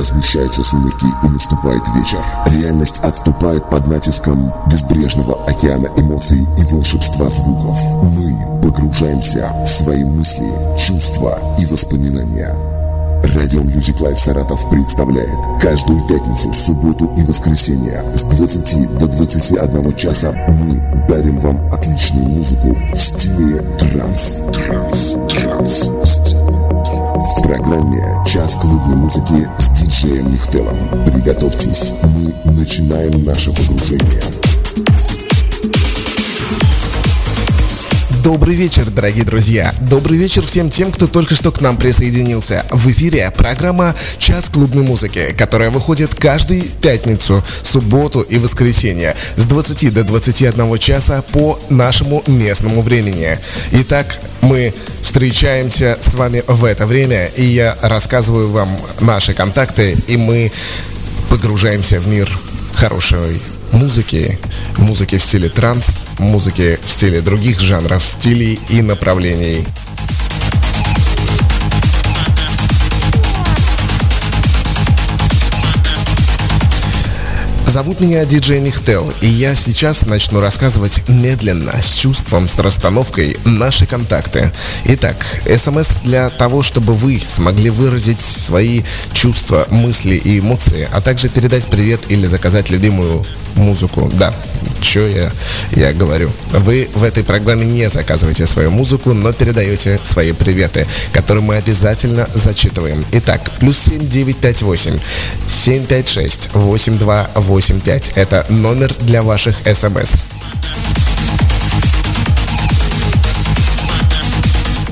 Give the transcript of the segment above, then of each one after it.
когда сгущаются сумерки и наступает вечер. Реальность отступает под натиском безбрежного океана эмоций и волшебства звуков. Мы погружаемся в свои мысли, чувства и воспоминания. Радио Music Life Саратов представляет каждую пятницу, субботу и воскресенье с 20 до 21 часа мы дарим вам отличную музыку в стиле транс. Транс, транс, В программе «Час клубной музыки» с диджеем Нихтелом. Приготовьтесь, мы начинаем наше погружение. Добрый вечер, дорогие друзья. Добрый вечер всем тем, кто только что к нам присоединился. В эфире программа «Час клубной музыки», которая выходит каждую пятницу, субботу и воскресенье с 20 до 21 часа по нашему местному времени. Итак, мы встречаемся с вами в это время, и я рассказываю вам наши контакты, и мы погружаемся в мир хорошей музыки, музыки в стиле транс, музыки в стиле других жанров, стилей и направлений. Зовут меня диджей Нихтел, и я сейчас начну рассказывать медленно, с чувством, с расстановкой наши контакты. Итак, смс для того, чтобы вы смогли выразить свои чувства, мысли и эмоции, а также передать привет или заказать любимую музыку. Да, что я, я говорю. Вы в этой программе не заказываете свою музыку, но передаете свои приветы, которые мы обязательно зачитываем. Итак, плюс 7958 756 8285. Это номер для ваших смс.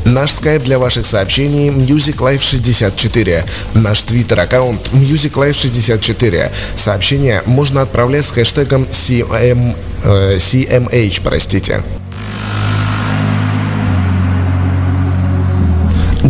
Наш скайп для ваших сообщений Music Life 64. Наш твиттер аккаунт Music Life 64. Сообщения можно отправлять с хэштегом CM, э, CMH, простите.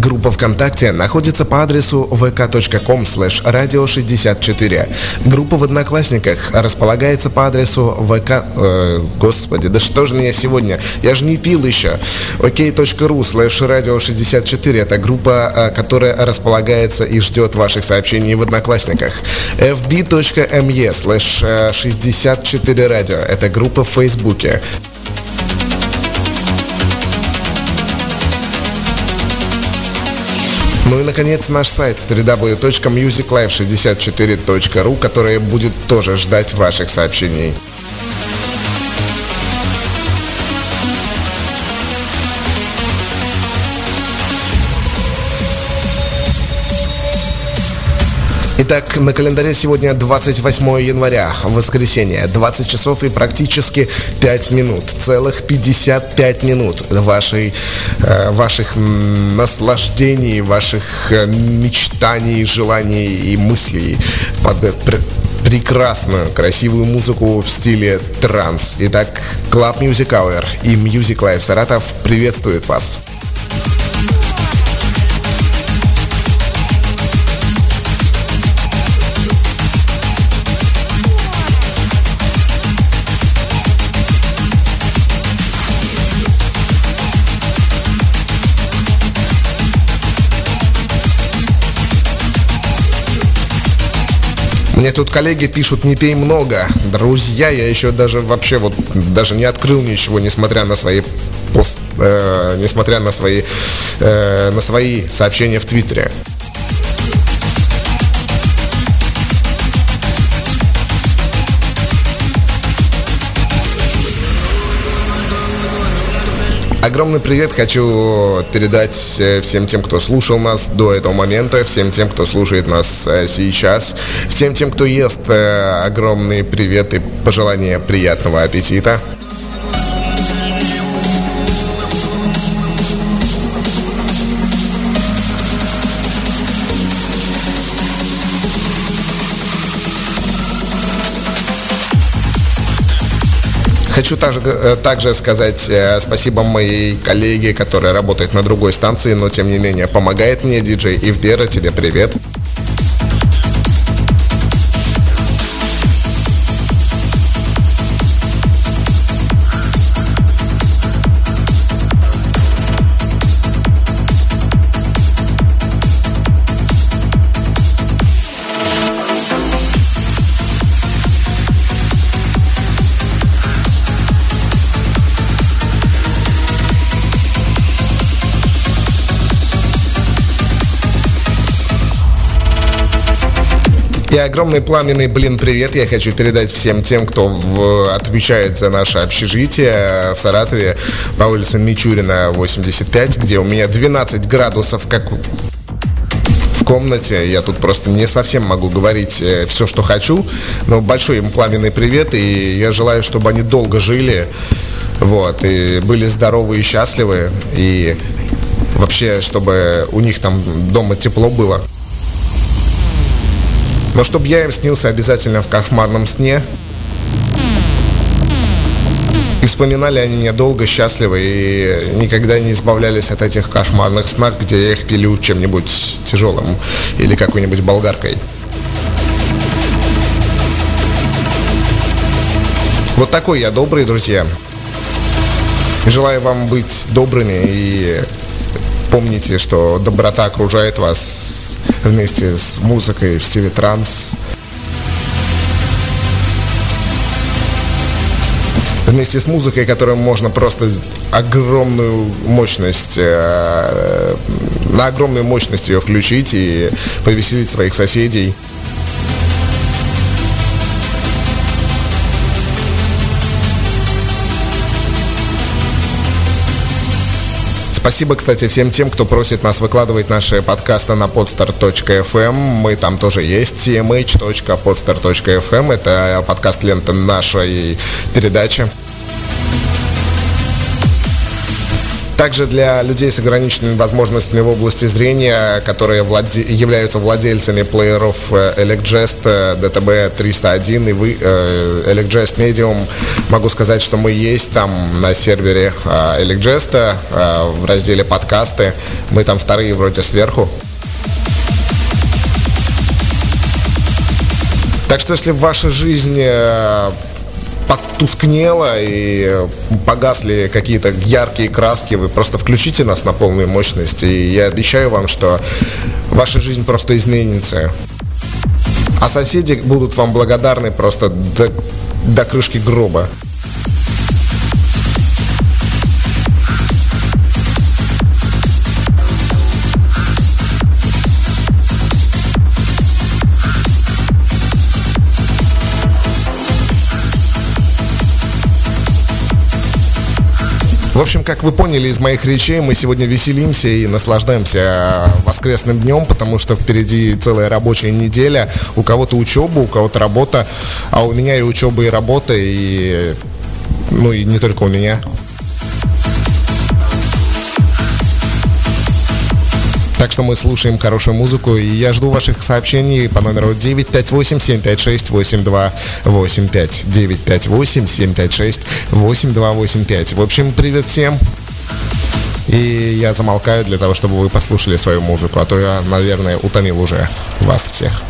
Группа ВКонтакте находится по адресу vk.com slash radio64. Группа в Одноклассниках располагается по адресу vk... Э, господи, да что же меня сегодня? Я же не пил еще. ok.ru slash radio64. Это группа, э, которая располагается и ждет ваших сообщений в Одноклассниках. fb.me slash 64 радио. Это группа в Фейсбуке. Ну и, наконец, наш сайт www.musiclife64.ru, который будет тоже ждать ваших сообщений. Итак, на календаре сегодня 28 января, воскресенье, 20 часов и практически 5 минут, целых 55 минут вашей, э, ваших наслаждений, ваших э, мечтаний, желаний и мыслей под пр прекрасную, красивую музыку в стиле транс. Итак, Club Music Hour и Music Live Саратов приветствуют вас. Мне тут коллеги пишут, не пей много. Друзья, я еще даже вообще вот даже не открыл ничего, несмотря на свои пост, э, несмотря на свои, э, на свои сообщения в Твиттере. Огромный привет хочу передать э, всем тем, кто слушал нас до этого момента, всем тем, кто слушает нас э, сейчас, всем тем, кто ест. Э, огромный привет и пожелания приятного аппетита. Хочу также, э, также сказать э, спасибо моей коллеге, которая работает на другой станции, но тем не менее помогает мне, диджей Ивдера, тебе привет. Огромный пламенный, блин, привет я хочу передать всем тем, кто в, отвечает за наше общежитие в Саратове по улице Мичурина, 85, где у меня 12 градусов, как комнате. Я тут просто не совсем могу говорить э, все, что хочу. Но большой им пламенный привет, и я желаю, чтобы они долго жили. Вот, и были здоровы и счастливы. И вообще, чтобы у них там дома тепло было. Но чтобы я им снился обязательно в кошмарном сне. И вспоминали они меня долго, счастливо, и никогда не избавлялись от этих кошмарных снах, где я их пилю чем-нибудь тяжелым или какой-нибудь болгаркой. Вот такой я добрый, друзья. Желаю вам быть добрыми и помните, что доброта окружает вас вместе с музыкой в стиле транс. Вместе с музыкой, которой можно просто огромную мощность, э, на огромную мощность ее включить и повеселить своих соседей. Спасибо, кстати, всем тем, кто просит нас выкладывать наши подкасты на podstar.fm. Мы там тоже есть. tmh.podstar.fm. Это подкаст лента нашей передачи. Также для людей с ограниченными возможностями в области зрения, которые владе... являются владельцами плееров Elecgest DTB 301 и вы, э, Elecgest Medium, могу сказать, что мы есть там на сервере э, Elecgest э, в разделе подкасты. Мы там вторые вроде сверху. Так что если в вашей жизни потускнело и погасли какие-то яркие краски, вы просто включите нас на полную мощность, и я обещаю вам, что ваша жизнь просто изменится. А соседи будут вам благодарны просто до, до крышки гроба. В общем, как вы поняли из моих речей, мы сегодня веселимся и наслаждаемся воскресным днем, потому что впереди целая рабочая неделя. У кого-то учеба, у кого-то работа, а у меня и учеба, и работа, и ну и не только у меня. Так что мы слушаем хорошую музыку, и я жду ваших сообщений по номеру 958-756-8285. 958-756-8285. В общем, привет всем. И я замолкаю для того, чтобы вы послушали свою музыку, а то я, наверное, утомил уже вас всех.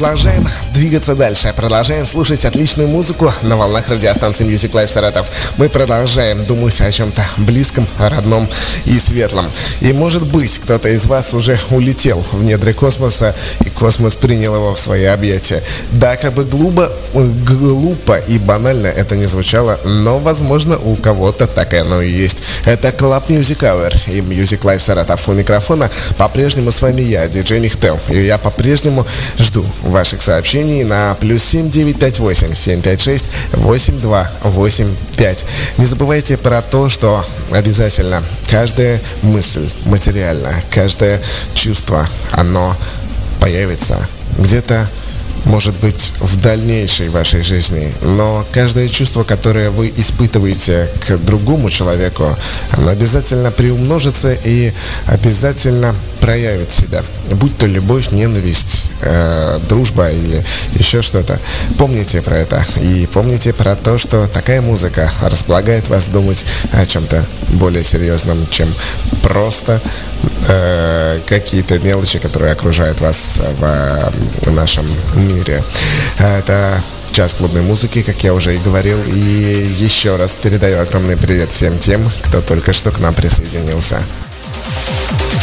Продолжаем двигаться дальше, продолжаем слушать отличную музыку на волнах радиостанции Music Life Саратов. Мы продолжаем думать о чем-то близком, родном и светлом. И может быть, кто-то из вас уже улетел в недры космоса, и космос принял его в свои объятия. Да, как бы глупо, глупо и банально это не звучало, но, возможно, у кого-то так и оно и есть. Это Club Music Hour и Music Life Саратов. У микрофона по-прежнему с вами я, диджей Михтел. И я по-прежнему жду ваших сообщений на плюс 7958 756 8285. Не забывайте про то, что обязательно каждая мысль материальна, каждое чувство, оно появится где-то может быть, в дальнейшей вашей жизни. Но каждое чувство, которое вы испытываете к другому человеку, оно обязательно приумножится и обязательно проявит себя. Будь то любовь, ненависть, э, дружба или еще что-то. Помните про это. И помните про то, что такая музыка располагает вас думать о чем-то более серьезном, чем просто э, какие-то мелочи, которые окружают вас в, в нашем мире. Это час клубной музыки, как я уже и говорил. И еще раз передаю огромный привет всем тем, кто только что к нам присоединился.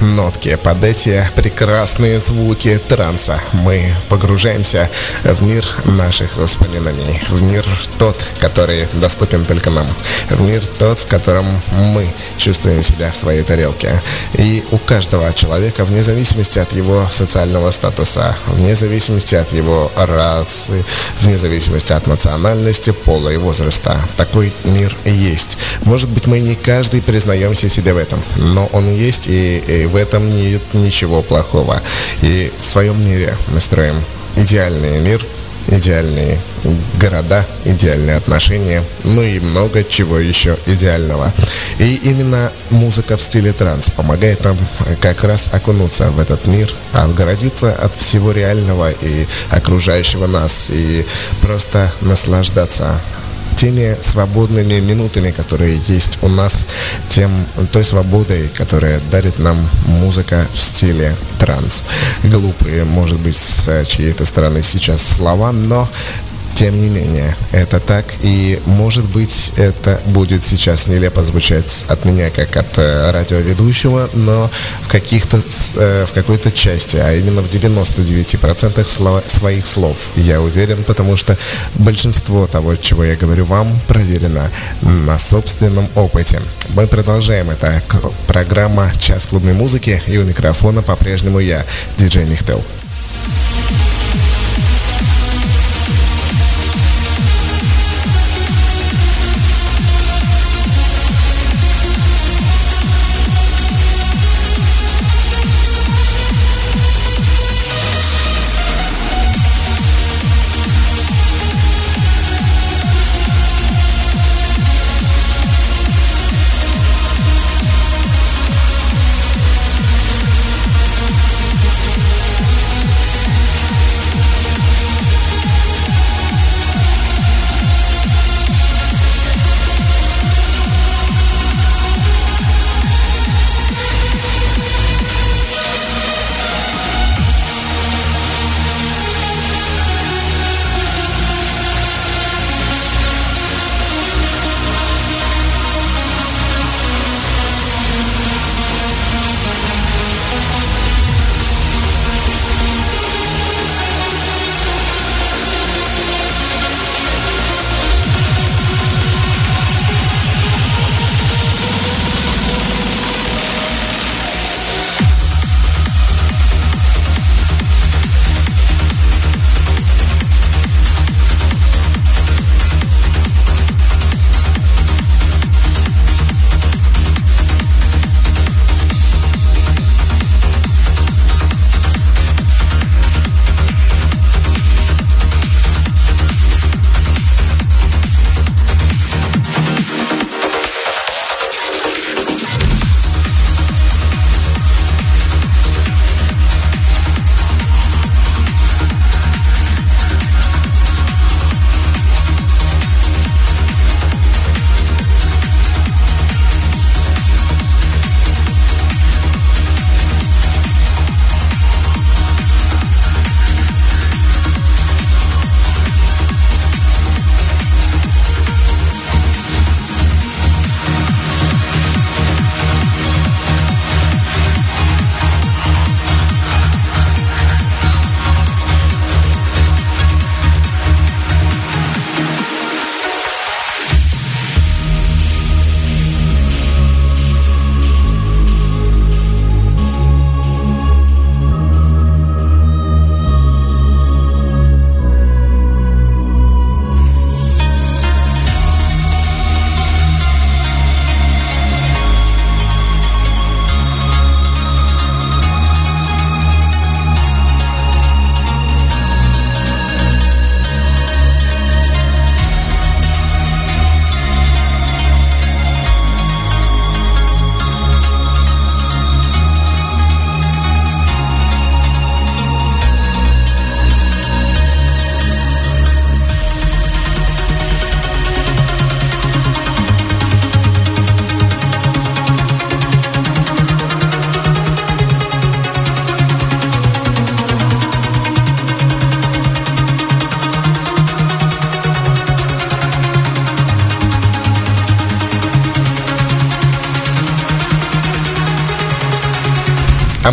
нотки, под эти прекрасные звуки транса мы погружаемся в мир наших воспоминаний, в мир тот, который доступен только нам, в мир тот, в котором мы чувствуем себя в своей тарелке. И у каждого человека, вне зависимости от его социального статуса, вне зависимости от его расы, вне зависимости от национальности, пола и возраста, такой мир есть. Может быть, мы не каждый признаемся себе в этом, но он есть, и, и в этом нет ничего плохого. И в своем мире мы строим идеальный мир, идеальные города, идеальные отношения, ну и много чего еще идеального. И именно музыка в стиле транс помогает нам как раз окунуться в этот мир, отгородиться от всего реального и окружающего нас, и просто наслаждаться теми свободными минутами, которые есть у нас, тем той свободой, которая дарит нам музыка в стиле транс. Глупые, может быть, с чьей-то стороны сейчас слова, но тем не менее, это так, и, может быть, это будет сейчас нелепо звучать от меня, как от э, радиоведущего, но в каких-то, э, в какой-то части, а именно в 99% слова, своих слов, я уверен, потому что большинство того, чего я говорю вам, проверено на собственном опыте. Мы продолжаем. Это программа «Час клубной музыки», и у микрофона по-прежнему я, диджей Михтел.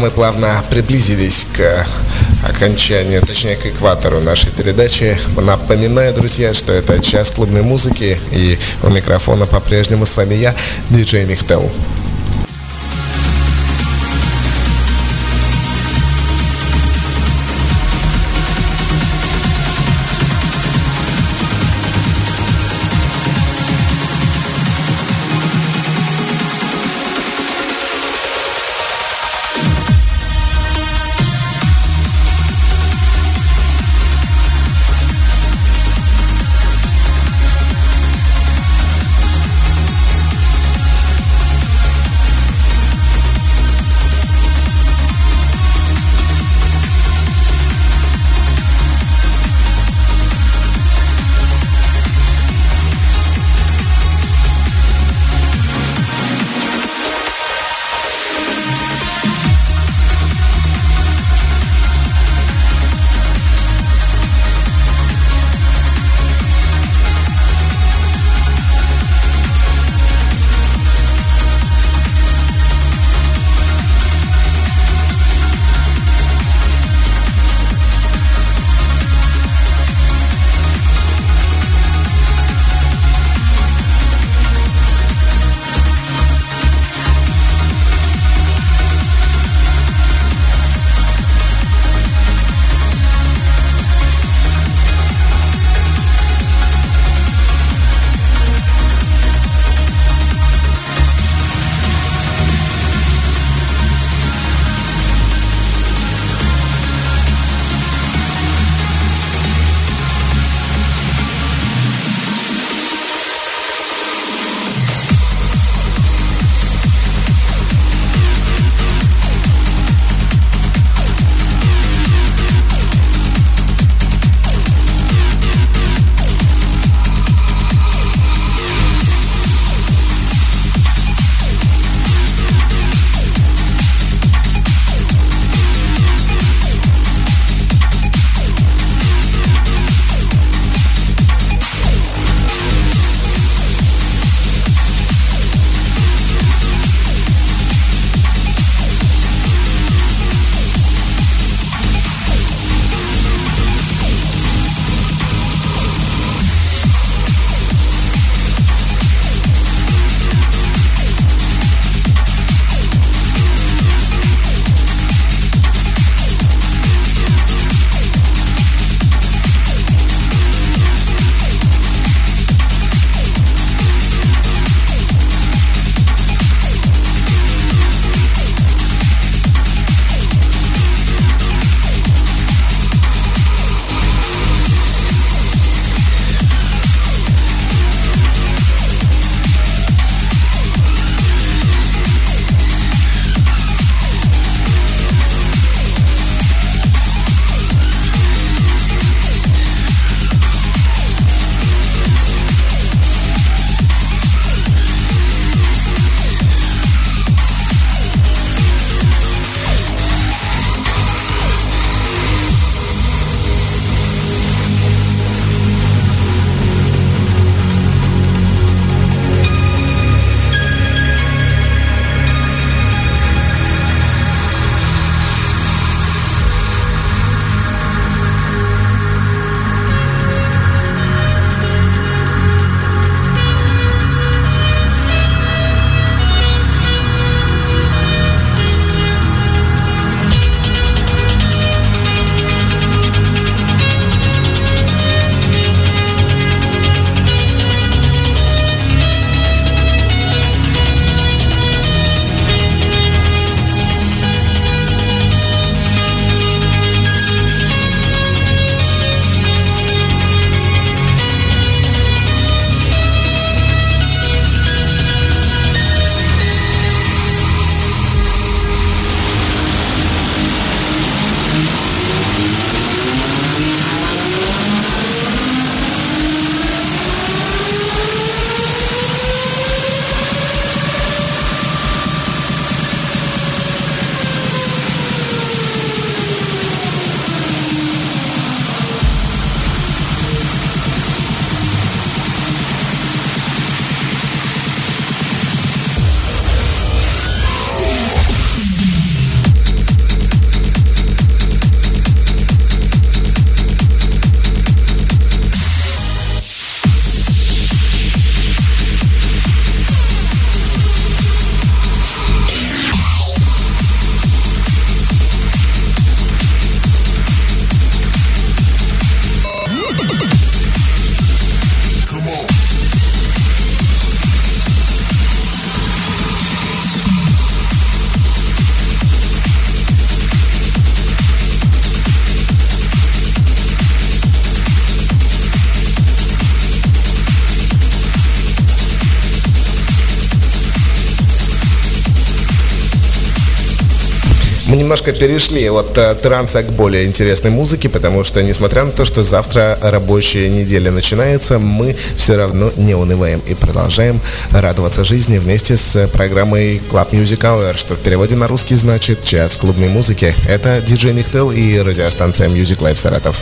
Мы плавно приблизились к окончанию, точнее к экватору нашей передачи. Напоминаю, друзья, что это час клубной музыки, и у микрофона по-прежнему с вами я, диджей Михтел. Немножко перешли от э, транса к более интересной музыке, потому что, несмотря на то, что завтра рабочая неделя начинается, мы все равно не унываем и продолжаем радоваться жизни вместе с программой Club Music Hour, что в переводе на русский значит «Час клубной музыки». Это диджей Нихтел и радиостанция Music Life Саратов.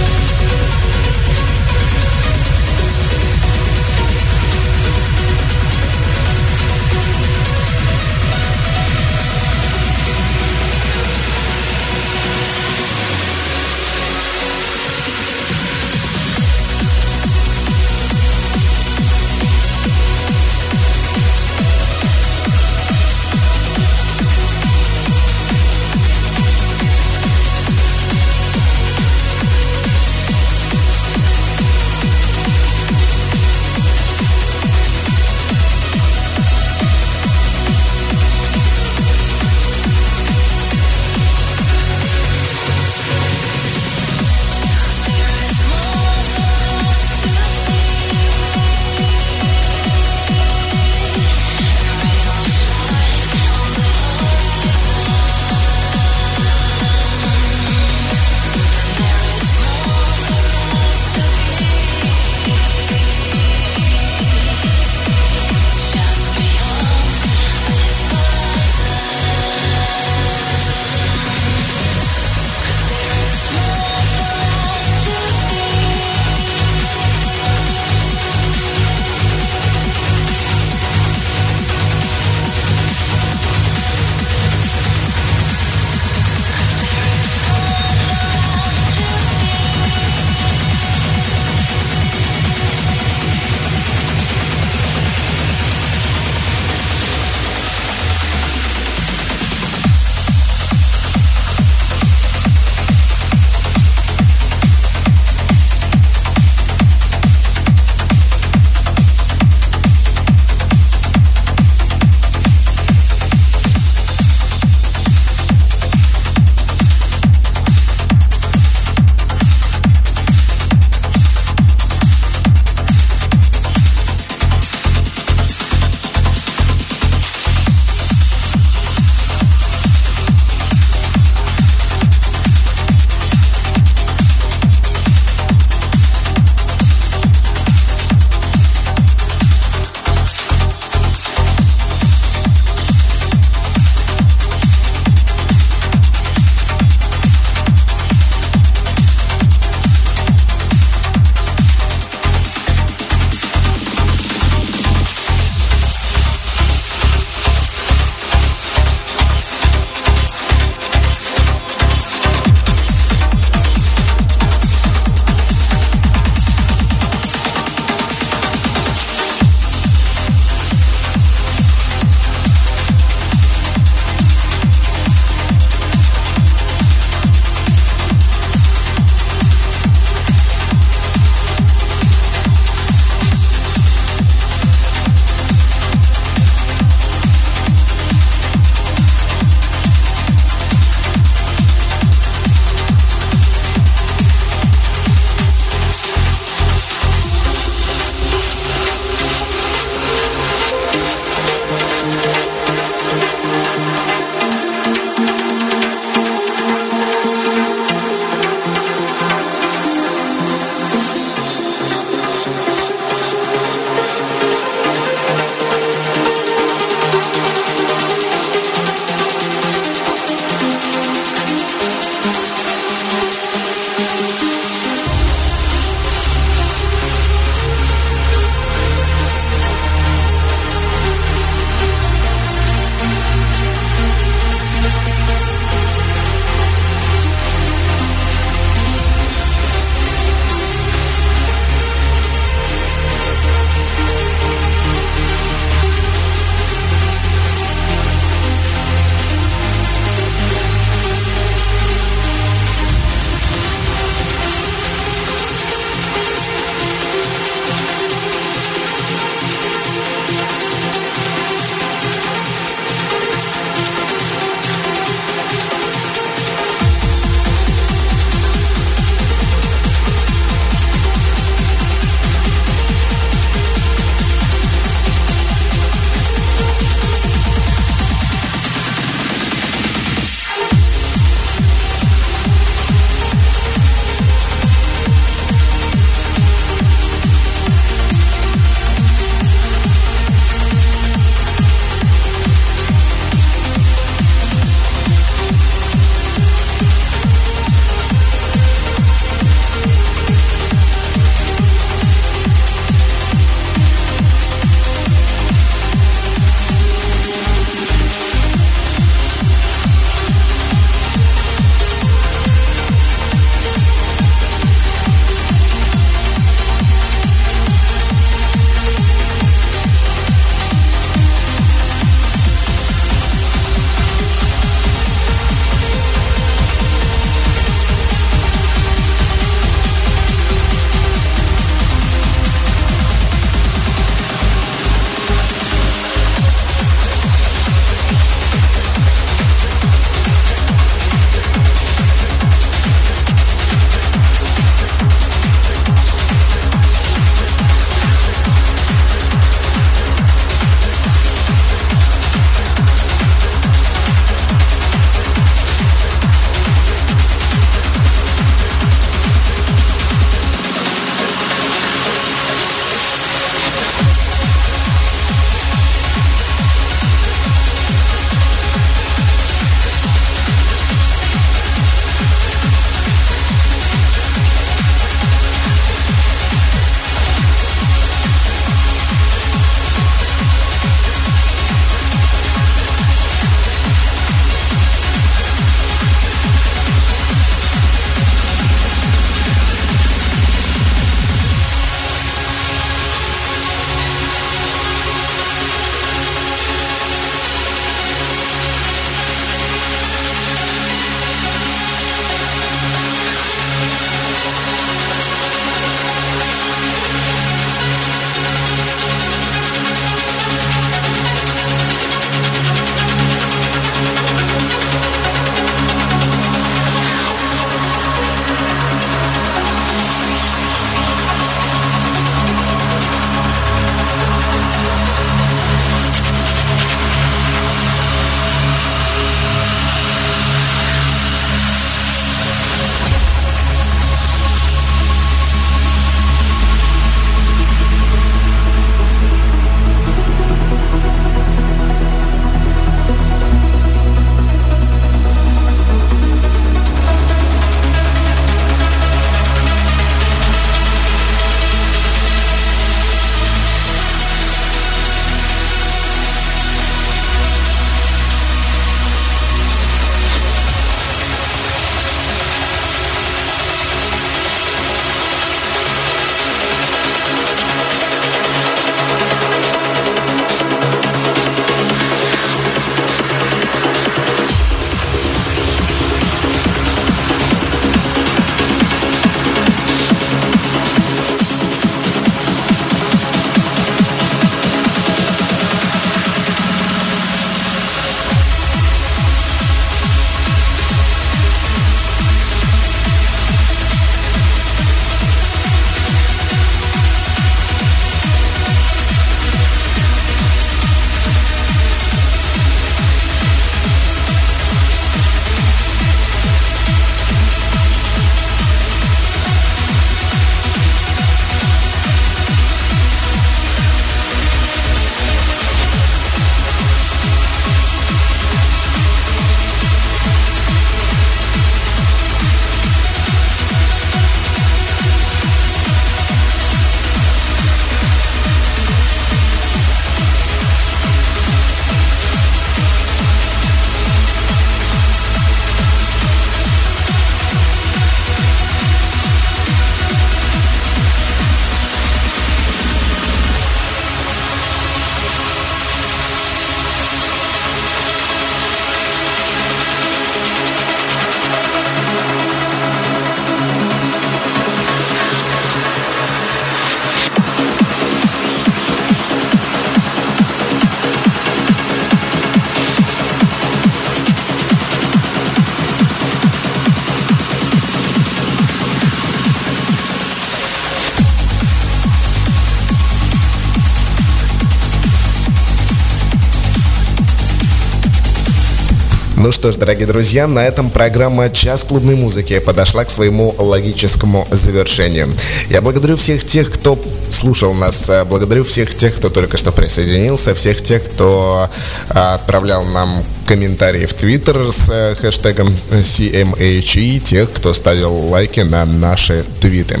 Что ж, дорогие друзья, на этом программа «Час клубной музыки» подошла к своему логическому завершению. Я благодарю всех тех, кто слушал нас, э, благодарю всех тех, кто только что присоединился, всех тех, кто э, отправлял нам комментарии в Твиттер с э, хэштегом CMH и тех, кто ставил лайки на наши твиты.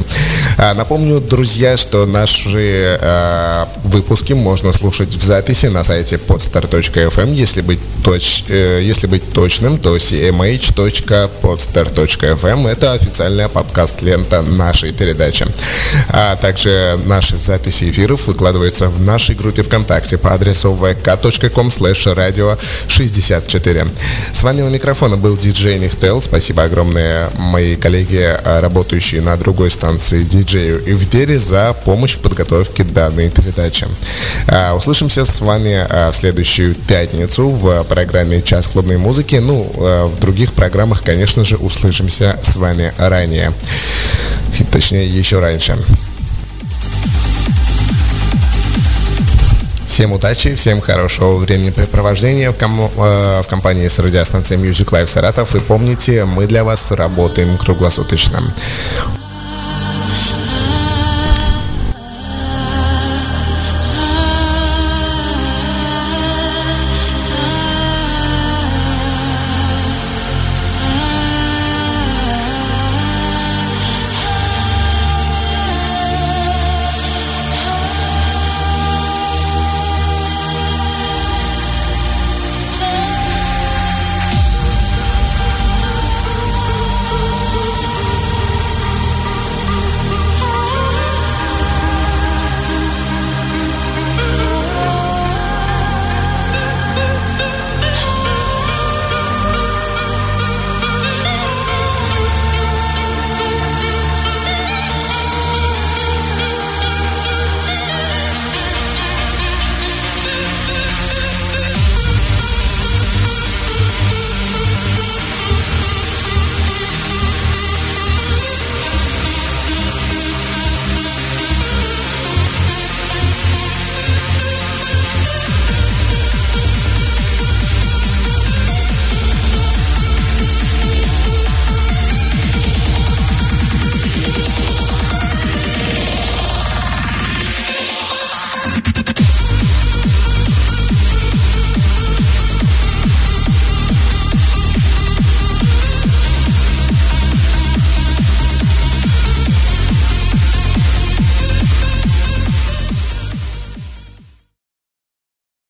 А, напомню, друзья, что наши а, выпуски можно слушать в записи на сайте podstar.fm. Если быть, точ, э, если быть точным, то cmh.podstar.fm это официальная подкаст-лента нашей передачи. А также наши записи эфиров выкладываются в нашей группе ВКонтакте по адресу vk.com slash radio 60 54. С вами у микрофона был диджей Нихтел. Спасибо огромное моей коллеге, а, работающей на другой станции диджею Ивдере за помощь в подготовке данной передачи. А, услышимся с вами а, в следующую пятницу в программе «Час клубной музыки». Ну, в других программах, конечно же, услышимся с вами ранее. Точнее, еще раньше. Всем удачи, всем хорошего времяпрепровождения в, ком- э, в компании с радиостанцией Music Live Саратов. И помните, мы для вас работаем круглосуточно.